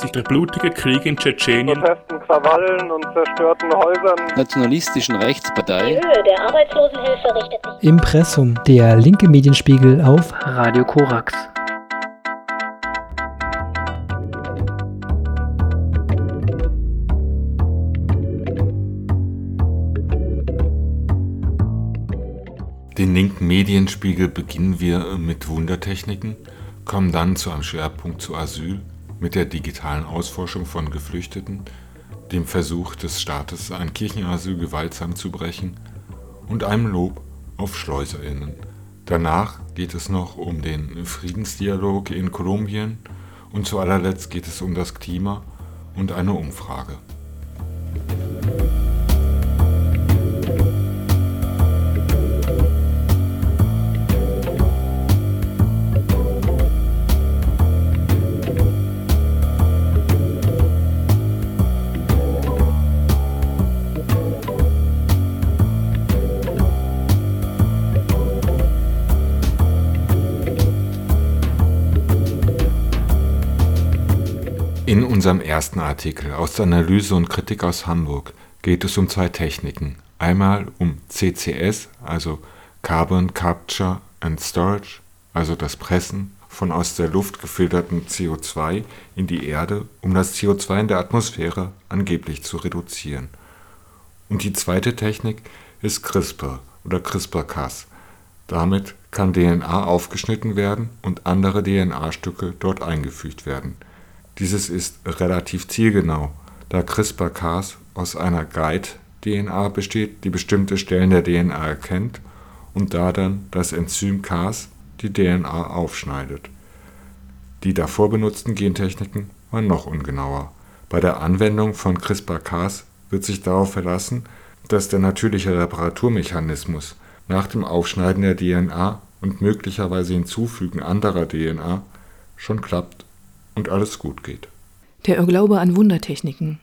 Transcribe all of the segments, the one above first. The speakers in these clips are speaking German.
sich der blutige Krieg in Tschetschenien, Protesten, Krawallen und zerstörten Häusern, nationalistischen Rechtspartei. Die Höhe der Arbeitslosenhilfe richtet sich Impressum, der linke Medienspiegel auf Radio Korax. Den linken Medienspiegel beginnen wir mit Wundertechniken, kommen dann zu einem Schwerpunkt zu Asyl mit der digitalen Ausforschung von Geflüchteten, dem Versuch des Staates, ein Kirchenasyl gewaltsam zu brechen und einem Lob auf SchleuserInnen. Danach geht es noch um den Friedensdialog in Kolumbien und zu allerletzt geht es um das Klima und eine Umfrage. Unserem ersten Artikel aus der Analyse und Kritik aus Hamburg geht es um zwei Techniken. Einmal um CCS, also Carbon Capture and Storage, also das Pressen von aus der Luft gefilterten CO2 in die Erde, um das CO2 in der Atmosphäre angeblich zu reduzieren. Und die zweite Technik ist CRISPR oder CRISPR-Cas. Damit kann DNA aufgeschnitten werden und andere DNA-Stücke dort eingefügt werden. Dieses ist relativ zielgenau, da CRISPR-Cas aus einer Guide-DNA besteht, die bestimmte Stellen der DNA erkennt und da dann das Enzym Cas die DNA aufschneidet. Die davor benutzten Gentechniken waren noch ungenauer. Bei der Anwendung von CRISPR-Cas wird sich darauf verlassen, dass der natürliche Reparaturmechanismus nach dem Aufschneiden der DNA und möglicherweise Hinzufügen anderer DNA schon klappt und alles gut geht. Der Irrglaube an Wundertechniken.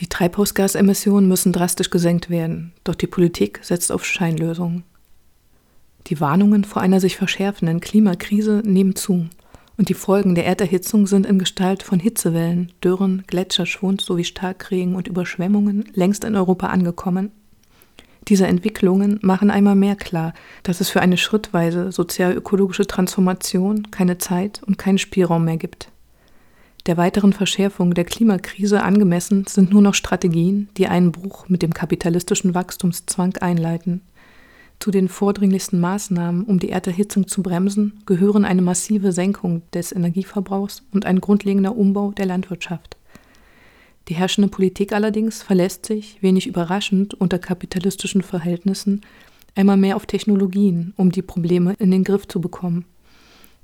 Die Treibhausgasemissionen müssen drastisch gesenkt werden, doch die Politik setzt auf Scheinlösungen. Die Warnungen vor einer sich verschärfenden Klimakrise nehmen zu und die Folgen der Erderhitzung sind in Gestalt von Hitzewellen, Dürren, Gletscherschwund sowie Starkregen und Überschwemmungen längst in Europa angekommen. Diese Entwicklungen machen einmal mehr klar, dass es für eine schrittweise sozial-ökologische Transformation keine Zeit und keinen Spielraum mehr gibt. Der weiteren Verschärfung der Klimakrise angemessen sind nur noch Strategien, die einen Bruch mit dem kapitalistischen Wachstumszwang einleiten. Zu den vordringlichsten Maßnahmen, um die Erderhitzung zu bremsen, gehören eine massive Senkung des Energieverbrauchs und ein grundlegender Umbau der Landwirtschaft. Die herrschende Politik allerdings verlässt sich, wenig überraschend unter kapitalistischen Verhältnissen, einmal mehr auf Technologien, um die Probleme in den Griff zu bekommen.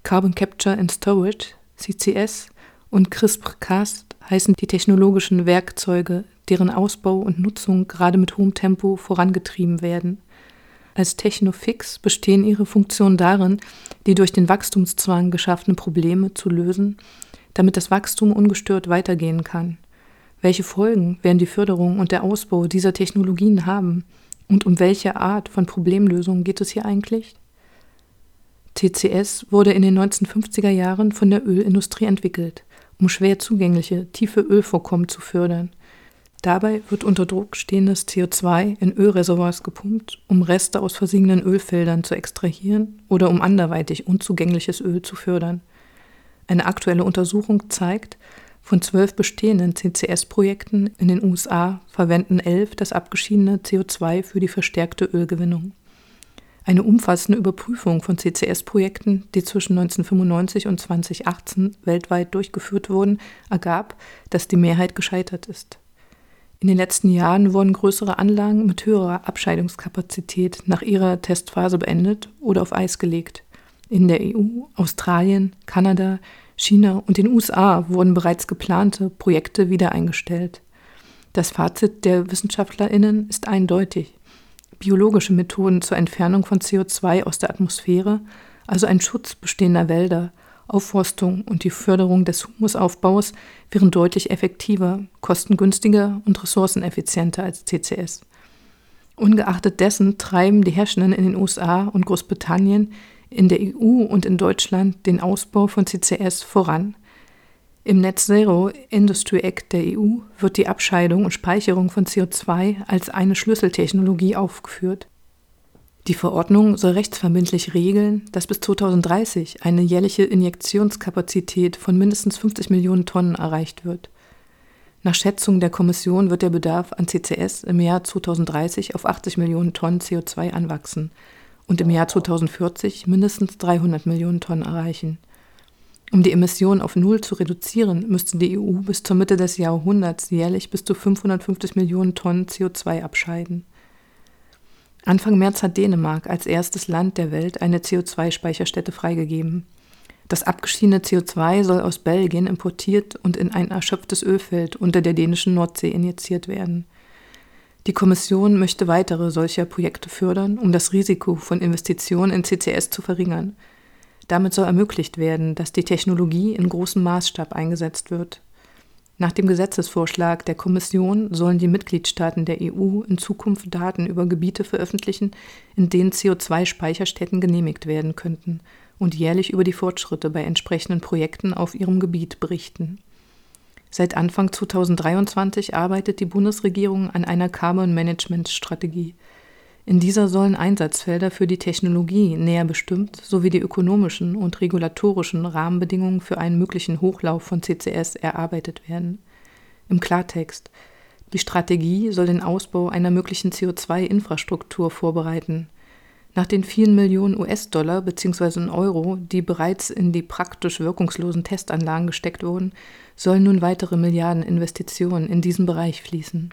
Carbon Capture and Storage, CCS, und CRISPR-Cas heißen die technologischen Werkzeuge, deren Ausbau und Nutzung gerade mit hohem Tempo vorangetrieben werden. Als Technofix bestehen ihre Funktionen darin, die durch den Wachstumszwang geschaffenen Probleme zu lösen, damit das Wachstum ungestört weitergehen kann. Welche Folgen werden die Förderung und der Ausbau dieser Technologien haben? Und um welche Art von Problemlösung geht es hier eigentlich? CCS wurde in den 1950er Jahren von der Ölindustrie entwickelt, um schwer zugängliche, tiefe Ölvorkommen zu fördern. Dabei wird unter Druck stehendes CO2 in Ölreservoirs gepumpt, um Reste aus versinkenden Ölfeldern zu extrahieren oder um anderweitig unzugängliches Öl zu fördern. Eine aktuelle Untersuchung zeigt, von zwölf bestehenden CCS-Projekten in den USA verwenden elf das abgeschiedene CO2 für die verstärkte Ölgewinnung. Eine umfassende Überprüfung von CCS-Projekten, die zwischen 1995 und 2018 weltweit durchgeführt wurden, ergab, dass die Mehrheit gescheitert ist. In den letzten Jahren wurden größere Anlagen mit höherer Abscheidungskapazität nach ihrer Testphase beendet oder auf Eis gelegt. In der EU, Australien, Kanada, China und den USA wurden bereits geplante Projekte wieder eingestellt. Das Fazit der Wissenschaftlerinnen ist eindeutig. Biologische Methoden zur Entfernung von CO2 aus der Atmosphäre, also ein Schutz bestehender Wälder, Aufforstung und die Förderung des Humusaufbaus wären deutlich effektiver, kostengünstiger und ressourceneffizienter als CCS. Ungeachtet dessen treiben die Herrschenden in den USA und Großbritannien in der EU und in Deutschland den Ausbau von CCS voran. Im Net Zero Industry Act der EU wird die Abscheidung und Speicherung von CO2 als eine Schlüsseltechnologie aufgeführt. Die Verordnung soll rechtsverbindlich regeln, dass bis 2030 eine jährliche Injektionskapazität von mindestens 50 Millionen Tonnen erreicht wird. Nach Schätzung der Kommission wird der Bedarf an CCS im Jahr 2030 auf 80 Millionen Tonnen CO2 anwachsen und im Jahr 2040 mindestens 300 Millionen Tonnen erreichen. Um die Emissionen auf Null zu reduzieren, müsste die EU bis zur Mitte des Jahrhunderts jährlich bis zu 550 Millionen Tonnen CO2 abscheiden. Anfang März hat Dänemark als erstes Land der Welt eine CO2-Speicherstätte freigegeben. Das abgeschiedene CO2 soll aus Belgien importiert und in ein erschöpftes Ölfeld unter der dänischen Nordsee injiziert werden. Die Kommission möchte weitere solcher Projekte fördern, um das Risiko von Investitionen in CCS zu verringern. Damit soll ermöglicht werden, dass die Technologie in großem Maßstab eingesetzt wird. Nach dem Gesetzesvorschlag der Kommission sollen die Mitgliedstaaten der EU in Zukunft Daten über Gebiete veröffentlichen, in denen CO2-Speicherstätten genehmigt werden könnten und jährlich über die Fortschritte bei entsprechenden Projekten auf ihrem Gebiet berichten. Seit Anfang 2023 arbeitet die Bundesregierung an einer Carbon Management Strategie. In dieser sollen Einsatzfelder für die Technologie näher bestimmt sowie die ökonomischen und regulatorischen Rahmenbedingungen für einen möglichen Hochlauf von CCS erarbeitet werden. Im Klartext die Strategie soll den Ausbau einer möglichen CO2-Infrastruktur vorbereiten. Nach den vielen Millionen US-Dollar bzw. Euro, die bereits in die praktisch wirkungslosen Testanlagen gesteckt wurden, sollen nun weitere Milliarden Investitionen in diesen Bereich fließen.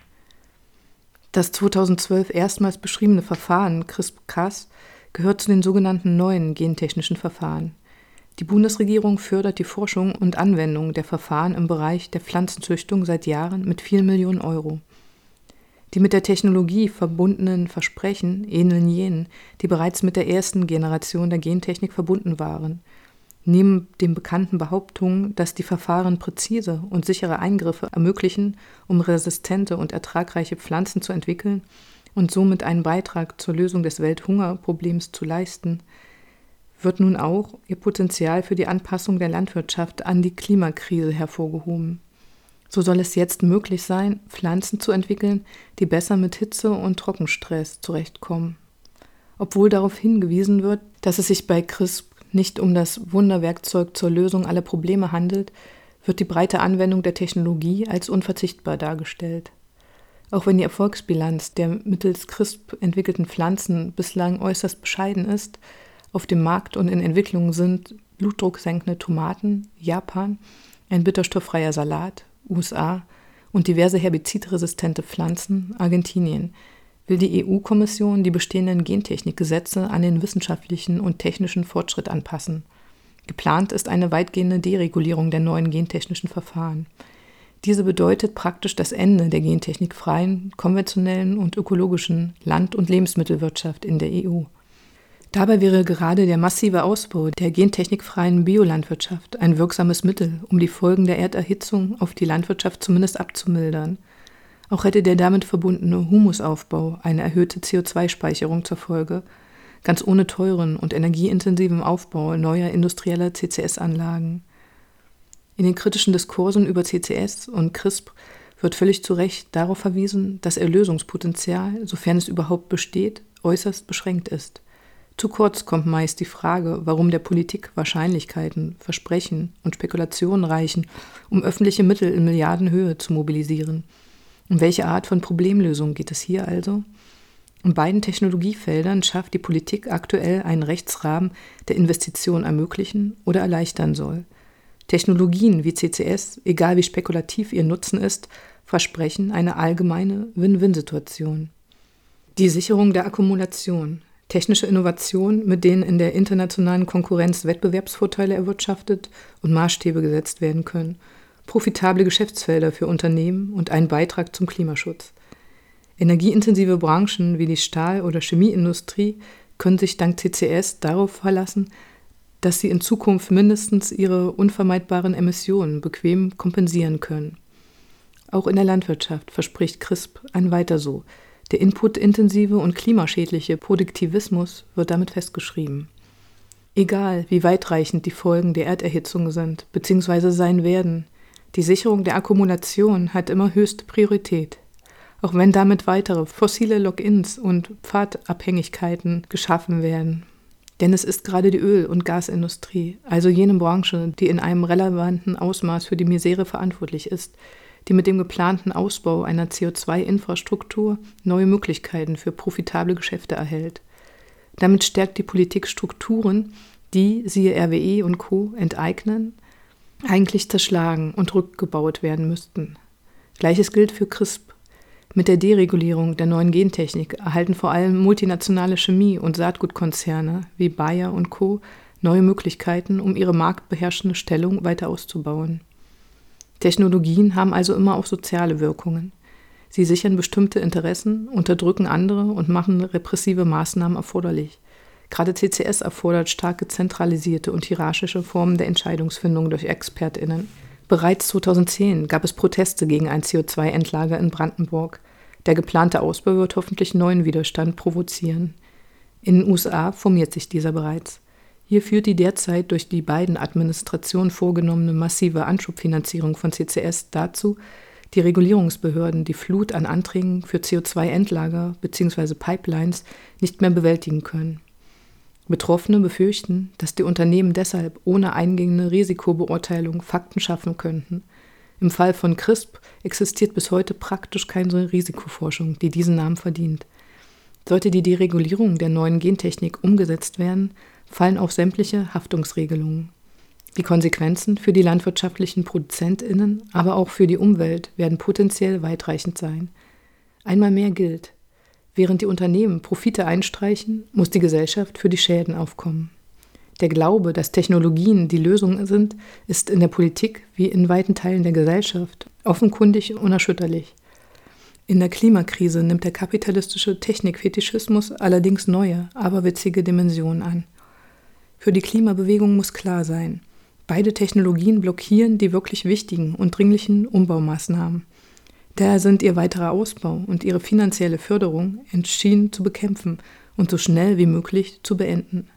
Das 2012 erstmals beschriebene Verfahren CRISPR-Cas gehört zu den sogenannten neuen gentechnischen Verfahren. Die Bundesregierung fördert die Forschung und Anwendung der Verfahren im Bereich der Pflanzenzüchtung seit Jahren mit vielen Millionen Euro. Die mit der Technologie verbundenen Versprechen ähneln jenen, die bereits mit der ersten Generation der Gentechnik verbunden waren – Neben den bekannten Behauptungen, dass die Verfahren präzise und sichere Eingriffe ermöglichen, um resistente und ertragreiche Pflanzen zu entwickeln und somit einen Beitrag zur Lösung des Welthungerproblems zu leisten, wird nun auch ihr Potenzial für die Anpassung der Landwirtschaft an die Klimakrise hervorgehoben. So soll es jetzt möglich sein, Pflanzen zu entwickeln, die besser mit Hitze und Trockenstress zurechtkommen. Obwohl darauf hingewiesen wird, dass es sich bei CRISP nicht um das Wunderwerkzeug zur Lösung aller Probleme handelt, wird die breite Anwendung der Technologie als unverzichtbar dargestellt. Auch wenn die Erfolgsbilanz der mittels CRISP entwickelten Pflanzen bislang äußerst bescheiden ist, auf dem Markt und in Entwicklung sind blutdrucksenkende Tomaten, Japan, ein bitterstofffreier Salat, USA und diverse herbizidresistente Pflanzen, Argentinien, will die EU-Kommission die bestehenden Gentechnikgesetze an den wissenschaftlichen und technischen Fortschritt anpassen. Geplant ist eine weitgehende Deregulierung der neuen gentechnischen Verfahren. Diese bedeutet praktisch das Ende der gentechnikfreien, konventionellen und ökologischen Land- und Lebensmittelwirtschaft in der EU. Dabei wäre gerade der massive Ausbau der gentechnikfreien Biolandwirtschaft ein wirksames Mittel, um die Folgen der Erderhitzung auf die Landwirtschaft zumindest abzumildern. Auch hätte der damit verbundene Humusaufbau eine erhöhte CO2-Speicherung zur Folge, ganz ohne teuren und energieintensiven Aufbau neuer industrieller CCS-Anlagen. In den kritischen Diskursen über CCS und CRISP wird völlig zu Recht darauf verwiesen, dass Erlösungspotenzial, sofern es überhaupt besteht, äußerst beschränkt ist. Zu kurz kommt meist die Frage, warum der Politik Wahrscheinlichkeiten, Versprechen und Spekulationen reichen, um öffentliche Mittel in Milliardenhöhe zu mobilisieren – um welche Art von Problemlösung geht es hier also? In beiden Technologiefeldern schafft die Politik aktuell einen Rechtsrahmen, der Investitionen ermöglichen oder erleichtern soll. Technologien wie CCS, egal wie spekulativ ihr Nutzen ist, versprechen eine allgemeine Win-Win-Situation. Die Sicherung der Akkumulation, technische Innovationen, mit denen in der internationalen Konkurrenz Wettbewerbsvorteile erwirtschaftet und Maßstäbe gesetzt werden können – profitable Geschäftsfelder für Unternehmen und einen Beitrag zum Klimaschutz. Energieintensive Branchen wie die Stahl- oder Chemieindustrie können sich dank CCS darauf verlassen, dass sie in Zukunft mindestens ihre unvermeidbaren Emissionen bequem kompensieren können. Auch in der Landwirtschaft verspricht CRISP ein Weiter so. Der inputintensive und klimaschädliche Produktivismus wird damit festgeschrieben. Egal, wie weitreichend die Folgen der Erderhitzung sind bzw. sein werden, Die Sicherung der Akkumulation hat immer höchste Priorität, auch wenn damit weitere fossile Logins und Pfadabhängigkeiten geschaffen werden. Denn es ist gerade die Öl- und Gasindustrie, also jene Branche, die in einem relevanten Ausmaß für die Misere verantwortlich ist, die mit dem geplanten Ausbau einer CO2-Infrastruktur neue Möglichkeiten für profitable Geschäfte erhält. Damit stärkt die Politik Strukturen, die, siehe RWE und Co., enteignen, eigentlich zerschlagen und rückgebaut werden müssten. Gleiches gilt für CRISP. Mit der Deregulierung der neuen Gentechnik erhalten vor allem multinationale Chemie- und Saatgutkonzerne wie Bayer und Co. neue Möglichkeiten, um ihre marktbeherrschende Stellung weiter auszubauen. Technologien haben also immer auch soziale Wirkungen. Sie sichern bestimmte Interessen, unterdrücken andere und machen repressive Maßnahmen erforderlich. Gerade CCS erfordert starke zentralisierte und hierarchische Formen der Entscheidungsfindung durch ExpertInnen. Bereits 2010 gab es Proteste gegen ein CO2-Endlager in Brandenburg. Der geplante Ausbau wird hoffentlich neuen Widerstand provozieren. In den USA formiert sich dieser bereits. Hier führt die derzeit durch die beiden Administrationen vorgenommene massive Anschubfinanzierung von CCS dazu, die Regulierungsbehörden die Flut an Anträgen für CO2-Endlager bzw. Pipelines nicht mehr bewältigen können. Betroffene befürchten, dass die Unternehmen deshalb ohne eingehende Risikobeurteilung Fakten schaffen könnten. Im Fall von CRISP existiert bis heute praktisch keine Risikoforschung, die diesen Namen verdient. Sollte die Deregulierung der neuen Gentechnik umgesetzt werden, fallen auch sämtliche Haftungsregelungen. Die Konsequenzen für die landwirtschaftlichen Produzentinnen, aber auch für die Umwelt werden potenziell weitreichend sein. Einmal mehr gilt, während die Unternehmen Profite einstreichen, muss die Gesellschaft für die Schäden aufkommen. Der Glaube, dass Technologien die Lösung sind, ist in der Politik wie in weiten Teilen der Gesellschaft offenkundig unerschütterlich. In der Klimakrise nimmt der kapitalistische Technikfetischismus allerdings neue, aberwitzige Dimensionen an. Für die Klimabewegung muss klar sein, beide Technologien blockieren die wirklich wichtigen und dringlichen Umbaumaßnahmen. Daher sind ihr weiterer Ausbau und ihre finanzielle Förderung entschieden zu bekämpfen und so schnell wie möglich zu beenden.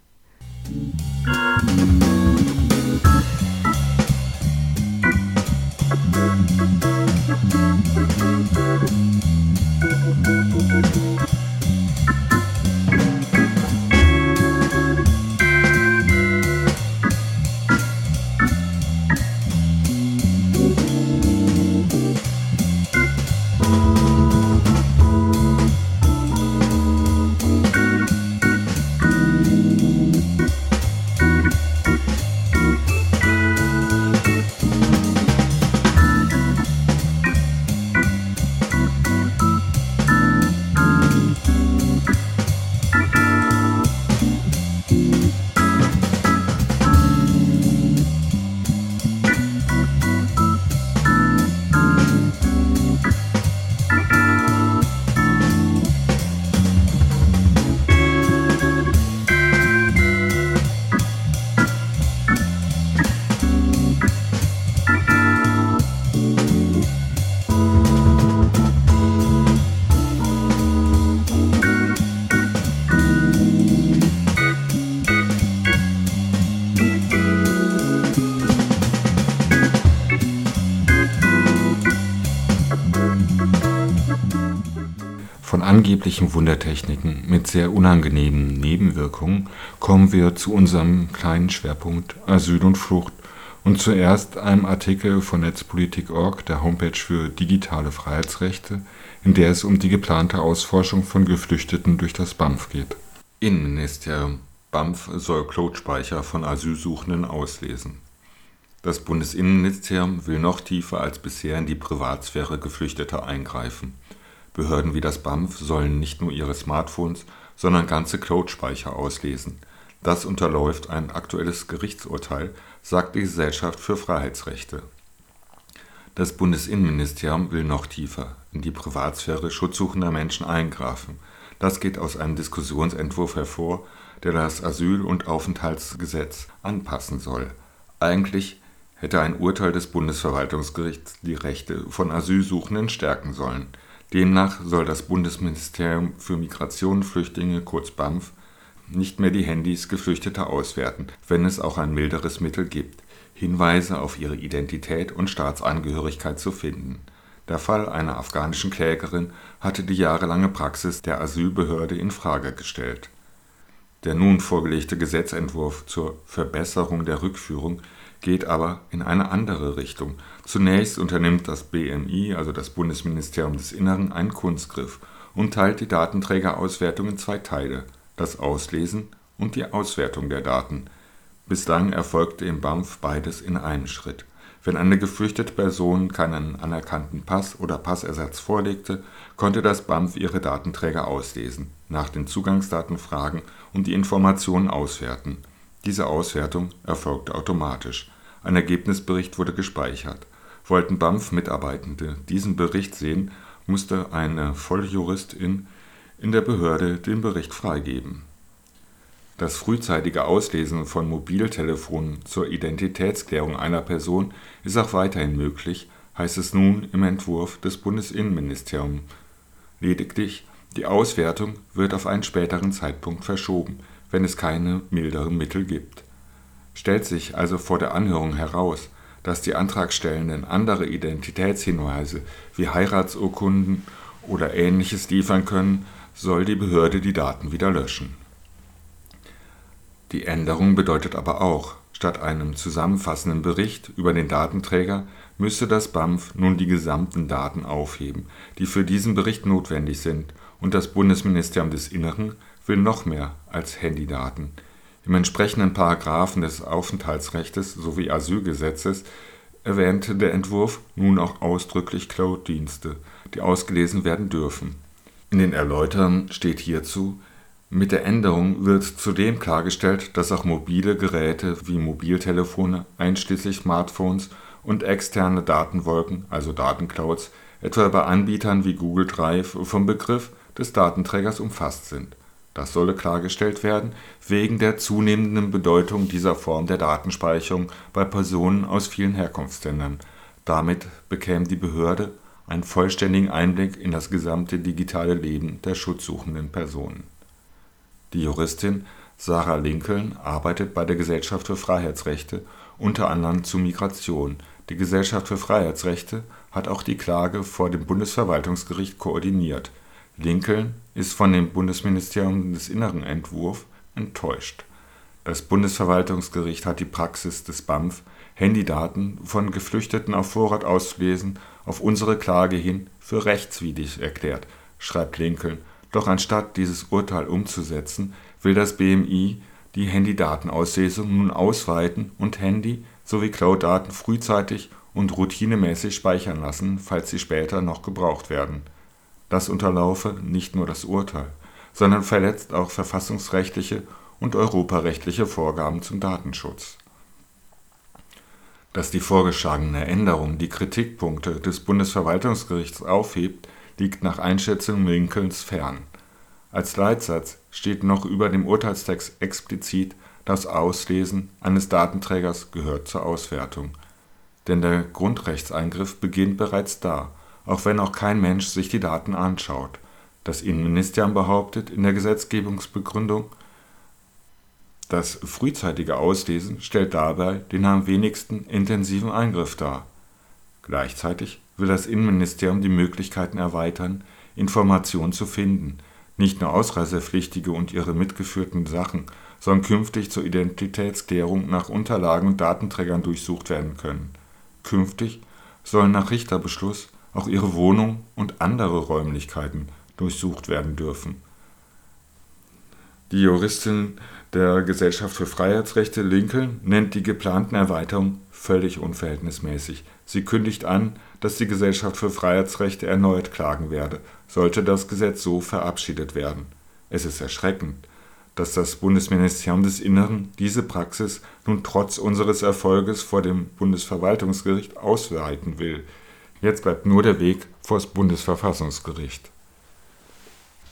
Angeblichen Wundertechniken mit sehr unangenehmen Nebenwirkungen kommen wir zu unserem kleinen Schwerpunkt Asyl und Flucht und zuerst einem Artikel von Netzpolitik.org, der Homepage für digitale Freiheitsrechte, in der es um die geplante Ausforschung von Geflüchteten durch das BAMF geht. Innenministerium BAMF soll Cloud-Speicher von Asylsuchenden auslesen. Das Bundesinnenministerium will noch tiefer als bisher in die Privatsphäre Geflüchteter eingreifen. Behörden wie das BAMF sollen nicht nur ihre Smartphones, sondern ganze Cloud-Speicher auslesen. Das unterläuft ein aktuelles Gerichtsurteil, sagt die Gesellschaft für Freiheitsrechte. Das Bundesinnenministerium will noch tiefer in die Privatsphäre schutzsuchender Menschen eingreifen. Das geht aus einem Diskussionsentwurf hervor, der das Asyl- und Aufenthaltsgesetz anpassen soll. Eigentlich hätte ein Urteil des Bundesverwaltungsgerichts die Rechte von Asylsuchenden stärken sollen. Demnach soll das Bundesministerium für Migration und Flüchtlinge kurz BAMF nicht mehr die Handys Geflüchteter auswerten, wenn es auch ein milderes Mittel gibt, Hinweise auf ihre Identität und Staatsangehörigkeit zu finden. Der Fall einer afghanischen Klägerin hatte die jahrelange Praxis der Asylbehörde in Frage gestellt. Der nun vorgelegte Gesetzentwurf zur Verbesserung der Rückführung geht aber in eine andere Richtung. Zunächst unternimmt das BMI, also das Bundesministerium des Innern, einen Kunstgriff und teilt die Datenträgerauswertung in zwei Teile: das Auslesen und die Auswertung der Daten. Bislang erfolgte im BAMF beides in einem Schritt. Wenn eine geflüchtete Person keinen anerkannten Pass oder Passersatz vorlegte, konnte das BAMF ihre Datenträger auslesen, nach den Zugangsdaten fragen und die Informationen auswerten. Diese Auswertung erfolgte automatisch. Ein Ergebnisbericht wurde gespeichert. Wollten BAMF-Mitarbeitende diesen Bericht sehen, musste eine Volljuristin in der Behörde den Bericht freigeben. Das frühzeitige Auslesen von Mobiltelefonen zur Identitätsklärung einer Person ist auch weiterhin möglich, heißt es nun im Entwurf des Bundesinnenministeriums. Lediglich die Auswertung wird auf einen späteren Zeitpunkt verschoben, wenn es keine milderen Mittel gibt. Stellt sich also vor der Anhörung heraus, dass die Antragstellenden andere Identitätshinweise wie Heiratsurkunden oder ähnliches liefern können, soll die Behörde die Daten wieder löschen. Die Änderung bedeutet aber auch, statt einem zusammenfassenden Bericht über den Datenträger müsste das BAMF nun die gesamten Daten aufheben, die für diesen Bericht notwendig sind, und das Bundesministerium des Innern will noch mehr als Handydaten im entsprechenden Paragraphen des Aufenthaltsrechts sowie Asylgesetzes erwähnte der Entwurf nun auch ausdrücklich Cloud-Dienste, die ausgelesen werden dürfen. In den Erläutern steht hierzu: Mit der Änderung wird zudem klargestellt, dass auch mobile Geräte wie Mobiltelefone einschließlich Smartphones und externe Datenwolken also Datenclouds, etwa bei Anbietern wie Google Drive, vom Begriff des Datenträgers umfasst sind das solle klargestellt werden, wegen der zunehmenden Bedeutung dieser Form der Datenspeicherung bei Personen aus vielen Herkunftsländern. Damit bekäme die Behörde einen vollständigen Einblick in das gesamte digitale Leben der schutzsuchenden Personen. Die Juristin Sarah Lincoln arbeitet bei der Gesellschaft für Freiheitsrechte unter anderem zu Migration. Die Gesellschaft für Freiheitsrechte hat auch die Klage vor dem Bundesverwaltungsgericht koordiniert Lincoln ist von dem Bundesministerium des Innern Entwurf enttäuscht. Das Bundesverwaltungsgericht hat die Praxis des BAMF, Handydaten von Geflüchteten auf Vorrat auszulesen, auf unsere Klage hin für rechtswidrig erklärt, schreibt Lincoln. Doch anstatt dieses Urteil umzusetzen, will das BMI die Handydatenauslesung nun ausweiten und Handy sowie Cloud-Daten frühzeitig und routinemäßig speichern lassen, falls sie später noch gebraucht werden das unterlaufe nicht nur das Urteil, sondern verletzt auch verfassungsrechtliche und europarechtliche Vorgaben zum Datenschutz. Dass die vorgeschlagene Änderung die Kritikpunkte des Bundesverwaltungsgerichts aufhebt, liegt nach Einschätzung Lincolns fern. Als Leitsatz steht noch über dem Urteilstext explizit, das Auslesen eines Datenträgers gehört zur Auswertung. Denn der Grundrechtseingriff beginnt bereits da auch wenn auch kein Mensch sich die Daten anschaut. Das Innenministerium behauptet in der Gesetzgebungsbegründung, das frühzeitige Auslesen stellt dabei den am wenigsten intensiven Eingriff dar. Gleichzeitig will das Innenministerium die Möglichkeiten erweitern, Informationen zu finden. Nicht nur Ausreisepflichtige und ihre mitgeführten Sachen, sondern künftig zur Identitätsklärung nach Unterlagen und Datenträgern durchsucht werden können. Künftig sollen nach Richterbeschluss auch ihre Wohnung und andere Räumlichkeiten durchsucht werden dürfen. Die Juristin der Gesellschaft für Freiheitsrechte Lincoln nennt die geplanten Erweiterungen völlig unverhältnismäßig. Sie kündigt an, dass die Gesellschaft für Freiheitsrechte erneut klagen werde, sollte das Gesetz so verabschiedet werden. Es ist erschreckend, dass das Bundesministerium des Innern diese Praxis nun trotz unseres Erfolges vor dem Bundesverwaltungsgericht ausweiten will. Jetzt bleibt nur der Weg vor das Bundesverfassungsgericht.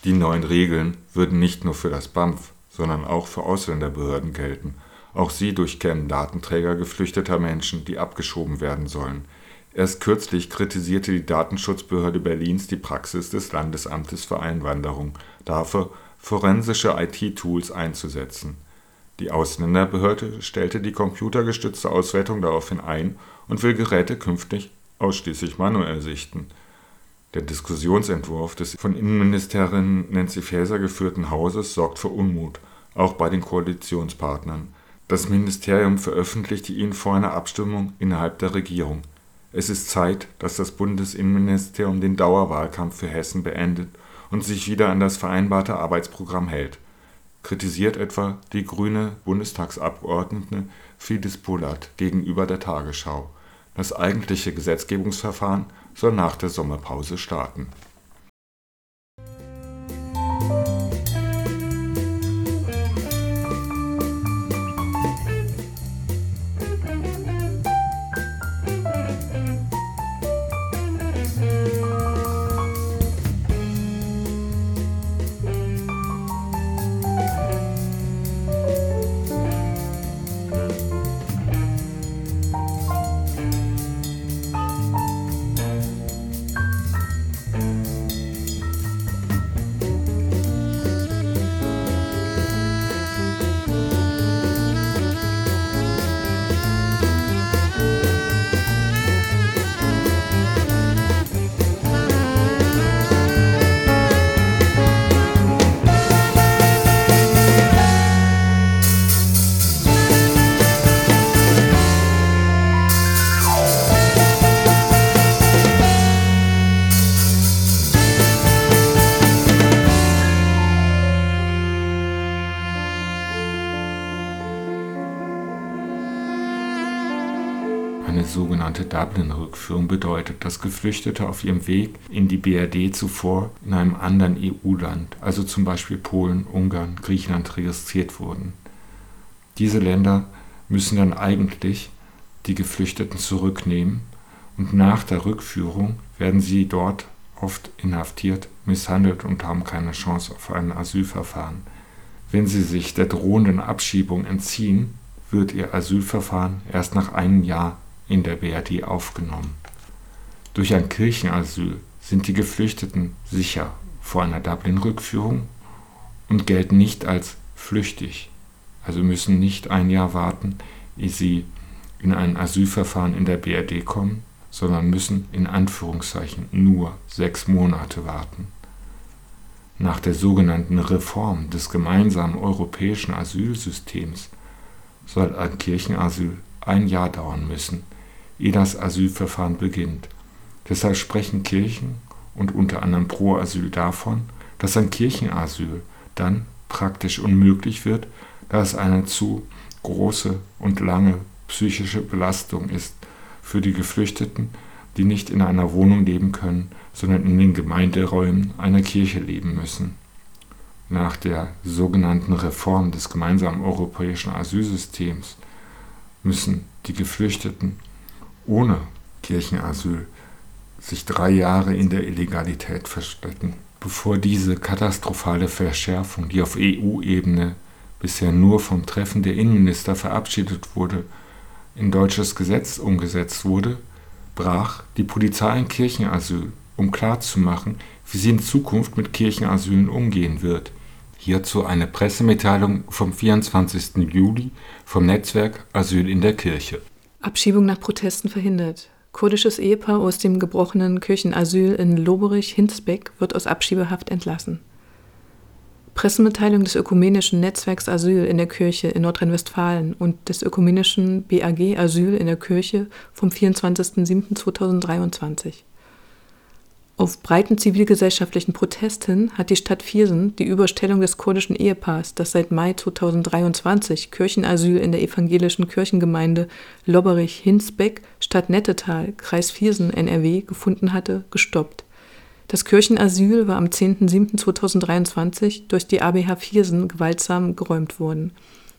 Die neuen Regeln würden nicht nur für das BAMF, sondern auch für Ausländerbehörden gelten. Auch sie durchkennen Datenträger geflüchteter Menschen, die abgeschoben werden sollen. Erst kürzlich kritisierte die Datenschutzbehörde Berlins die Praxis des Landesamtes für Einwanderung, dafür forensische IT-Tools einzusetzen. Die Ausländerbehörde stellte die computergestützte Auswertung daraufhin ein und will Geräte künftig ausschließlich manuell sichten. Der Diskussionsentwurf des von Innenministerin Nancy Faeser geführten Hauses sorgt für Unmut, auch bei den Koalitionspartnern. Das Ministerium veröffentlichte ihn vor einer Abstimmung innerhalb der Regierung. Es ist Zeit, dass das Bundesinnenministerium den Dauerwahlkampf für Hessen beendet und sich wieder an das vereinbarte Arbeitsprogramm hält, kritisiert etwa die grüne Bundestagsabgeordnete Fidis Polat gegenüber der Tagesschau. Das eigentliche Gesetzgebungsverfahren soll nach der Sommerpause starten dass Geflüchtete auf ihrem Weg in die BRD zuvor in einem anderen EU-Land, also zum Beispiel Polen, Ungarn, Griechenland, registriert wurden. Diese Länder müssen dann eigentlich die Geflüchteten zurücknehmen und nach der Rückführung werden sie dort oft inhaftiert, misshandelt und haben keine Chance auf ein Asylverfahren. Wenn sie sich der drohenden Abschiebung entziehen, wird ihr Asylverfahren erst nach einem Jahr in der BRD aufgenommen. Durch ein Kirchenasyl sind die Geflüchteten sicher vor einer Dublin-Rückführung und gelten nicht als flüchtig, also müssen nicht ein Jahr warten, ehe sie in ein Asylverfahren in der BRD kommen, sondern müssen in Anführungszeichen nur sechs Monate warten. Nach der sogenannten Reform des gemeinsamen europäischen Asylsystems soll ein Kirchenasyl ein Jahr dauern müssen, ehe das Asylverfahren beginnt. Deshalb sprechen Kirchen und unter anderem Pro Asyl davon, dass ein Kirchenasyl dann praktisch unmöglich wird, da es eine zu große und lange psychische Belastung ist für die Geflüchteten, die nicht in einer Wohnung leben können, sondern in den Gemeinderäumen einer Kirche leben müssen. Nach der sogenannten Reform des gemeinsamen europäischen Asylsystems müssen die Geflüchteten ohne Kirchenasyl sich drei Jahre in der Illegalität verstecken, bevor diese katastrophale Verschärfung, die auf EU-Ebene bisher nur vom Treffen der Innenminister verabschiedet wurde, in deutsches Gesetz umgesetzt wurde, brach die Polizei ein Kirchenasyl, um klarzumachen, wie sie in Zukunft mit Kirchenasylen umgehen wird. Hierzu eine Pressemitteilung vom 24. Juli vom Netzwerk Asyl in der Kirche. Abschiebung nach Protesten verhindert. Kurdisches Ehepaar aus dem gebrochenen Kirchenasyl in Loberich-Hinsbeck wird aus Abschiebehaft entlassen. Pressemitteilung des Ökumenischen Netzwerks Asyl in der Kirche in Nordrhein-Westfalen und des Ökumenischen BAG Asyl in der Kirche vom 24.07.2023. Auf breiten zivilgesellschaftlichen Protest hin hat die Stadt Viersen die Überstellung des kurdischen Ehepaars, das seit Mai 2023 Kirchenasyl in der evangelischen Kirchengemeinde Lobberich-Hinsbeck, Stadt Nettetal, Kreis Viersen, NRW, gefunden hatte, gestoppt. Das Kirchenasyl war am 10.07.2023 durch die ABH Viersen gewaltsam geräumt worden.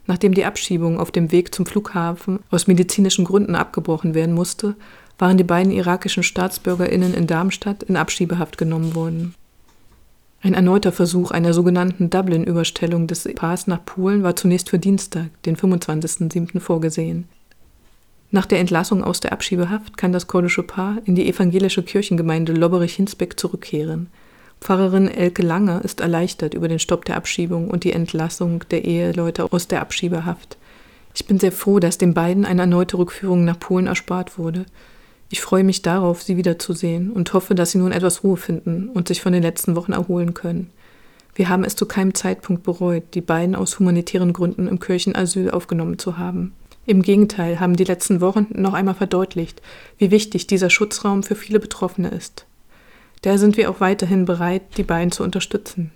Nachdem die Abschiebung auf dem Weg zum Flughafen aus medizinischen Gründen abgebrochen werden musste, waren die beiden irakischen StaatsbürgerInnen in Darmstadt in Abschiebehaft genommen worden. Ein erneuter Versuch einer sogenannten Dublin-Überstellung des Paars nach Polen war zunächst für Dienstag, den 25.07. vorgesehen. Nach der Entlassung aus der Abschiebehaft kann das kurdische Paar in die evangelische Kirchengemeinde Lobberich-Hinsbeck zurückkehren. Pfarrerin Elke Lange ist erleichtert über den Stopp der Abschiebung und die Entlassung der Eheleute aus der Abschiebehaft. Ich bin sehr froh, dass den beiden eine erneute Rückführung nach Polen erspart wurde. Ich freue mich darauf, sie wiederzusehen und hoffe, dass sie nun etwas Ruhe finden und sich von den letzten Wochen erholen können. Wir haben es zu keinem Zeitpunkt bereut, die beiden aus humanitären Gründen im Kirchenasyl aufgenommen zu haben. Im Gegenteil haben die letzten Wochen noch einmal verdeutlicht, wie wichtig dieser Schutzraum für viele Betroffene ist. Daher sind wir auch weiterhin bereit, die beiden zu unterstützen.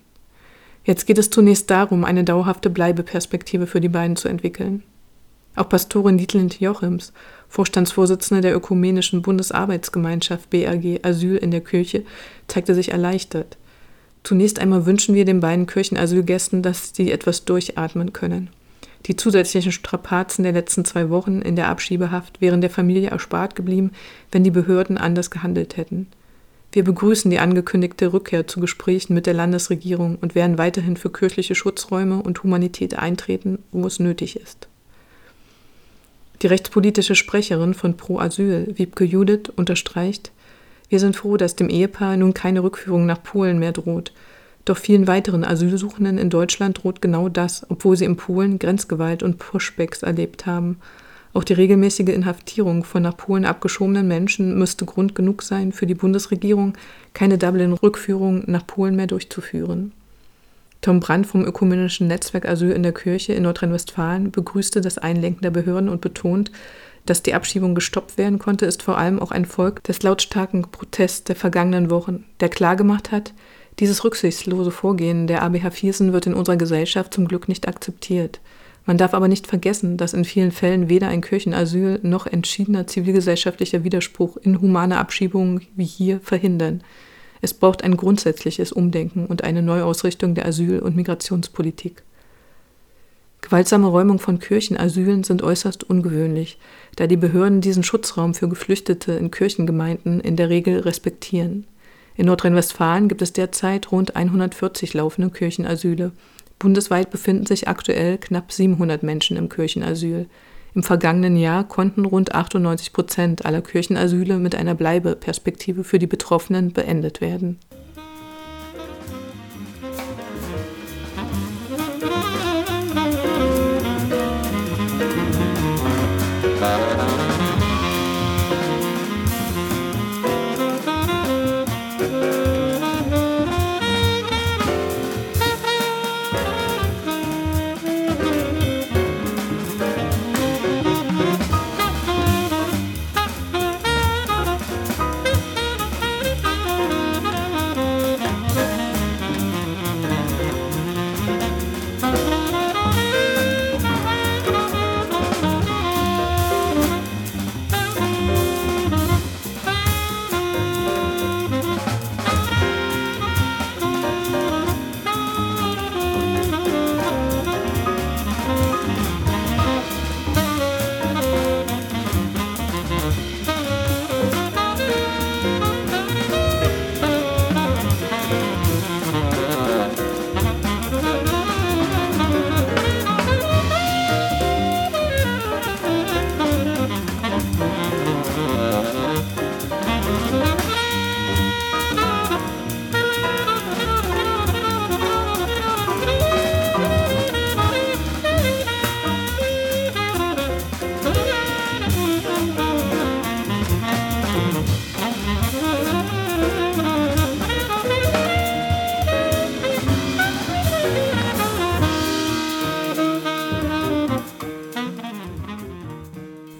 Jetzt geht es zunächst darum, eine dauerhafte Bleibeperspektive für die beiden zu entwickeln. Auch Pastorin Dietlind Jochims, Vorstandsvorsitzende der Ökumenischen Bundesarbeitsgemeinschaft BRG Asyl in der Kirche, zeigte sich erleichtert. Zunächst einmal wünschen wir den beiden Kirchenasylgästen, dass sie etwas durchatmen können. Die zusätzlichen Strapazen der letzten zwei Wochen in der Abschiebehaft wären der Familie erspart geblieben, wenn die Behörden anders gehandelt hätten. Wir begrüßen die angekündigte Rückkehr zu Gesprächen mit der Landesregierung und werden weiterhin für kirchliche Schutzräume und Humanität eintreten, wo es nötig ist. Die rechtspolitische Sprecherin von Pro Asyl, Wiebke Judith, unterstreicht, wir sind froh, dass dem Ehepaar nun keine Rückführung nach Polen mehr droht. Doch vielen weiteren Asylsuchenden in Deutschland droht genau das, obwohl sie in Polen Grenzgewalt und Pushbacks erlebt haben auch die regelmäßige Inhaftierung von nach Polen abgeschobenen Menschen müsste Grund genug sein, für die Bundesregierung keine Dublin-Rückführung nach Polen mehr durchzuführen. Tom Brandt vom Ökumenischen Netzwerk Asyl in der Kirche in Nordrhein-Westfalen begrüßte das Einlenken der Behörden und betont, dass die Abschiebung gestoppt werden konnte, ist vor allem auch ein Volk des lautstarken Protests der vergangenen Wochen, der klargemacht hat, dieses rücksichtslose Vorgehen der ABH Viersen wird in unserer Gesellschaft zum Glück nicht akzeptiert. Man darf aber nicht vergessen, dass in vielen Fällen weder ein Kirchenasyl noch entschiedener zivilgesellschaftlicher Widerspruch inhumane Abschiebungen wie hier verhindern. Es braucht ein grundsätzliches Umdenken und eine Neuausrichtung der Asyl- und Migrationspolitik. Gewaltsame Räumung von Kirchenasylen sind äußerst ungewöhnlich, da die Behörden diesen Schutzraum für Geflüchtete in Kirchengemeinden in der Regel respektieren. In Nordrhein-Westfalen gibt es derzeit rund 140 laufende Kirchenasyle Bundesweit befinden sich aktuell knapp 700 Menschen im Kirchenasyl. Im vergangenen Jahr konnten rund 98 Prozent aller Kirchenasyle mit einer Bleibeperspektive für die Betroffenen beendet werden.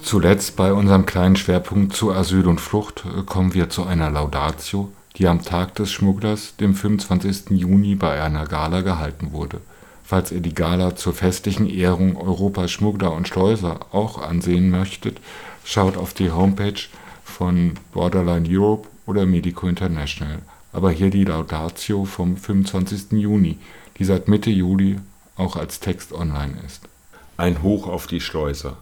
Zuletzt bei unserem kleinen Schwerpunkt zu Asyl und Flucht äh, kommen wir zu einer Laudatio, die am Tag des Schmugglers, dem 25. Juni, bei einer Gala gehalten wurde. Falls ihr die Gala zur festlichen Ehrung Europas Schmuggler und Schleuser auch ansehen möchtet, schaut auf die Homepage von Borderline Europe oder Medico International. Aber hier die Laudatio vom 25. Juni, die seit Mitte Juli auch als Text online ist. Ein Hoch auf die Schleuser.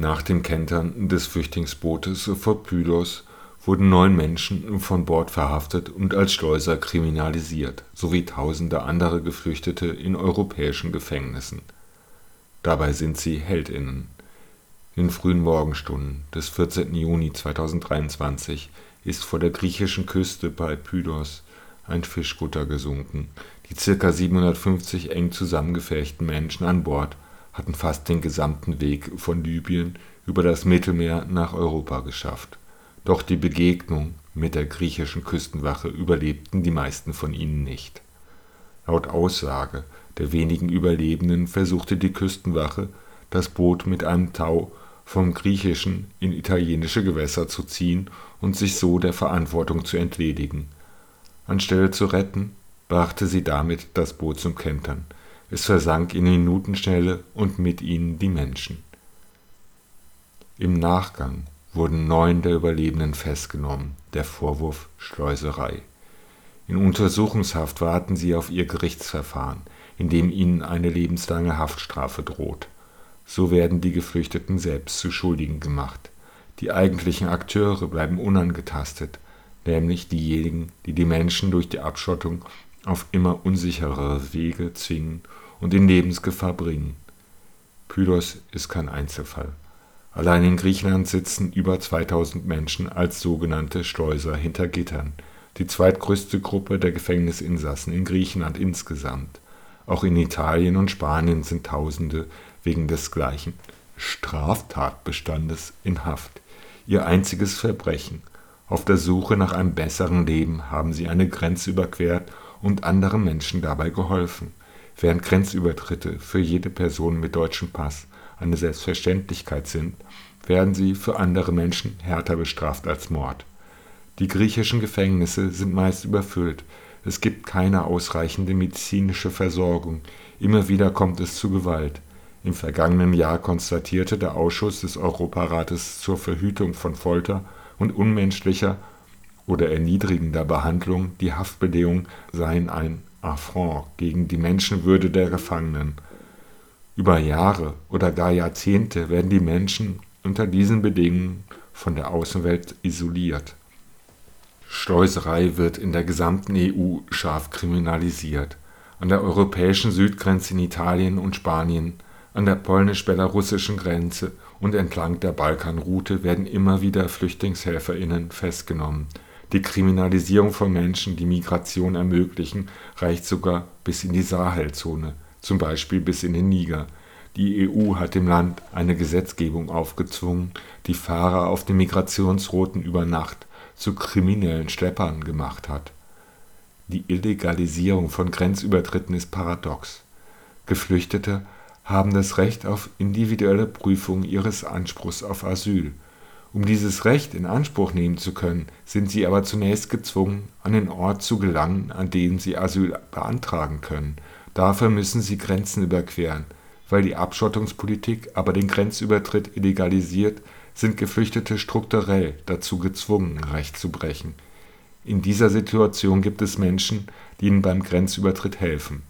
Nach dem Kentern des Flüchtlingsbootes vor Pylos wurden neun Menschen von Bord verhaftet und als Schleuser kriminalisiert, sowie tausende andere Geflüchtete in europäischen Gefängnissen. Dabei sind sie Heldinnen. In frühen Morgenstunden des 14. Juni 2023 ist vor der griechischen Küste bei Pylos ein Fischkutter gesunken. Die ca. 750 eng zusammengefärchten Menschen an Bord hatten fast den gesamten Weg von Libyen über das Mittelmeer nach Europa geschafft. Doch die Begegnung mit der griechischen Küstenwache überlebten die meisten von ihnen nicht. Laut Aussage der wenigen Überlebenden versuchte die Küstenwache, das Boot mit einem Tau vom griechischen in italienische Gewässer zu ziehen und sich so der Verantwortung zu entledigen. Anstelle zu retten, brachte sie damit das Boot zum Kentern. Es versank in Minutenschnelle und mit ihnen die Menschen. Im Nachgang wurden neun der Überlebenden festgenommen, der Vorwurf Schleuserei. In Untersuchungshaft warten sie auf ihr Gerichtsverfahren, in dem ihnen eine lebenslange Haftstrafe droht. So werden die Geflüchteten selbst zu Schuldigen gemacht. Die eigentlichen Akteure bleiben unangetastet, nämlich diejenigen, die die Menschen durch die Abschottung auf immer unsicherere Wege zwingen und in Lebensgefahr bringen. Pylos ist kein Einzelfall. Allein in Griechenland sitzen über 2000 Menschen als sogenannte Schleuser hinter Gittern, die zweitgrößte Gruppe der Gefängnisinsassen in Griechenland insgesamt. Auch in Italien und Spanien sind Tausende wegen des gleichen Straftatbestandes in Haft. Ihr einziges Verbrechen. Auf der Suche nach einem besseren Leben haben sie eine Grenze überquert und anderen Menschen dabei geholfen. Während Grenzübertritte für jede Person mit deutschem Pass eine Selbstverständlichkeit sind, werden sie für andere Menschen härter bestraft als Mord. Die griechischen Gefängnisse sind meist überfüllt, es gibt keine ausreichende medizinische Versorgung, immer wieder kommt es zu Gewalt. Im vergangenen Jahr konstatierte der Ausschuss des Europarates zur Verhütung von Folter und unmenschlicher oder erniedrigender Behandlung, die Haftbedingungen seien ein Affront gegen die Menschenwürde der Gefangenen. Über Jahre oder gar Jahrzehnte werden die Menschen unter diesen Bedingungen von der Außenwelt isoliert. Schleuserei wird in der gesamten EU scharf kriminalisiert. An der europäischen Südgrenze in Italien und Spanien an der polnisch-belarussischen Grenze und entlang der Balkanroute werden immer wieder FlüchtlingshelferInnen festgenommen. Die Kriminalisierung von Menschen, die Migration ermöglichen, reicht sogar bis in die Sahelzone, zum Beispiel bis in den Niger. Die EU hat dem Land eine Gesetzgebung aufgezwungen, die Fahrer auf den Migrationsrouten über Nacht zu kriminellen Schleppern gemacht hat. Die Illegalisierung von Grenzübertritten ist paradox. Geflüchtete haben das Recht auf individuelle Prüfung ihres Anspruchs auf Asyl. Um dieses Recht in Anspruch nehmen zu können, sind sie aber zunächst gezwungen, an den Ort zu gelangen, an dem sie Asyl beantragen können. Dafür müssen sie Grenzen überqueren. Weil die Abschottungspolitik aber den Grenzübertritt illegalisiert, sind Geflüchtete strukturell dazu gezwungen, Recht zu brechen. In dieser Situation gibt es Menschen, die ihnen beim Grenzübertritt helfen.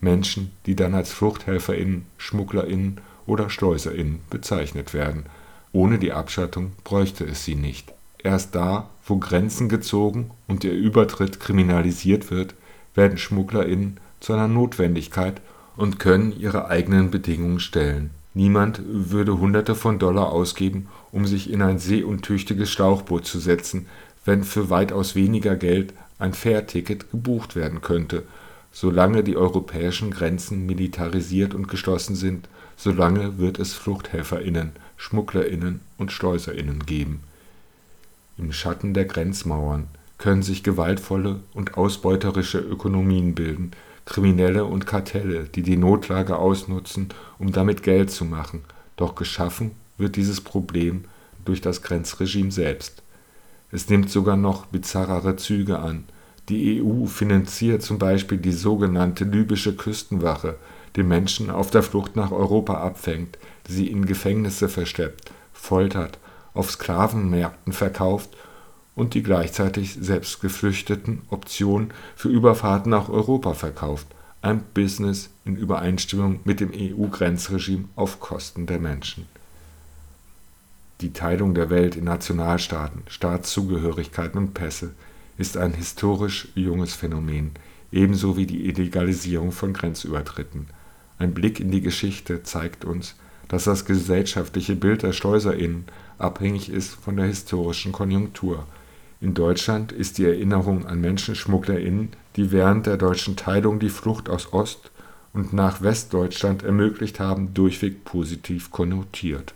Menschen, die dann als FluchthelferInnen, SchmugglerInnen oder SchleuserInnen bezeichnet werden. Ohne die Abschattung bräuchte es sie nicht. Erst da, wo Grenzen gezogen und der Übertritt kriminalisiert wird, werden SchmugglerInnen zu einer Notwendigkeit und können ihre eigenen Bedingungen stellen. Niemand würde Hunderte von Dollar ausgeben, um sich in ein seeuntüchtiges Schlauchboot zu setzen, wenn für weitaus weniger Geld ein Fährticket gebucht werden könnte Solange die europäischen Grenzen militarisiert und geschlossen sind, solange wird es FluchthelferInnen, SchmugglerInnen und SchleuserInnen geben. Im Schatten der Grenzmauern können sich gewaltvolle und ausbeuterische Ökonomien bilden, Kriminelle und Kartelle, die die Notlage ausnutzen, um damit Geld zu machen. Doch geschaffen wird dieses Problem durch das Grenzregime selbst. Es nimmt sogar noch bizarrere Züge an die EU finanziert zum Beispiel die sogenannte libysche Küstenwache, die Menschen auf der Flucht nach Europa abfängt, sie in Gefängnisse versteckt, foltert, auf Sklavenmärkten verkauft und die gleichzeitig selbst Geflüchteten Optionen für Überfahrten nach Europa verkauft. Ein Business in Übereinstimmung mit dem EU-Grenzregime auf Kosten der Menschen. Die Teilung der Welt in Nationalstaaten, Staatszugehörigkeiten und Pässe ist ein historisch junges Phänomen, ebenso wie die Illegalisierung von Grenzübertritten. Ein Blick in die Geschichte zeigt uns, dass das gesellschaftliche Bild der SchleuserInnen abhängig ist von der historischen Konjunktur. In Deutschland ist die Erinnerung an MenschenschmugglerInnen, die während der deutschen Teilung die Flucht aus Ost und nach Westdeutschland ermöglicht haben, durchweg positiv konnotiert.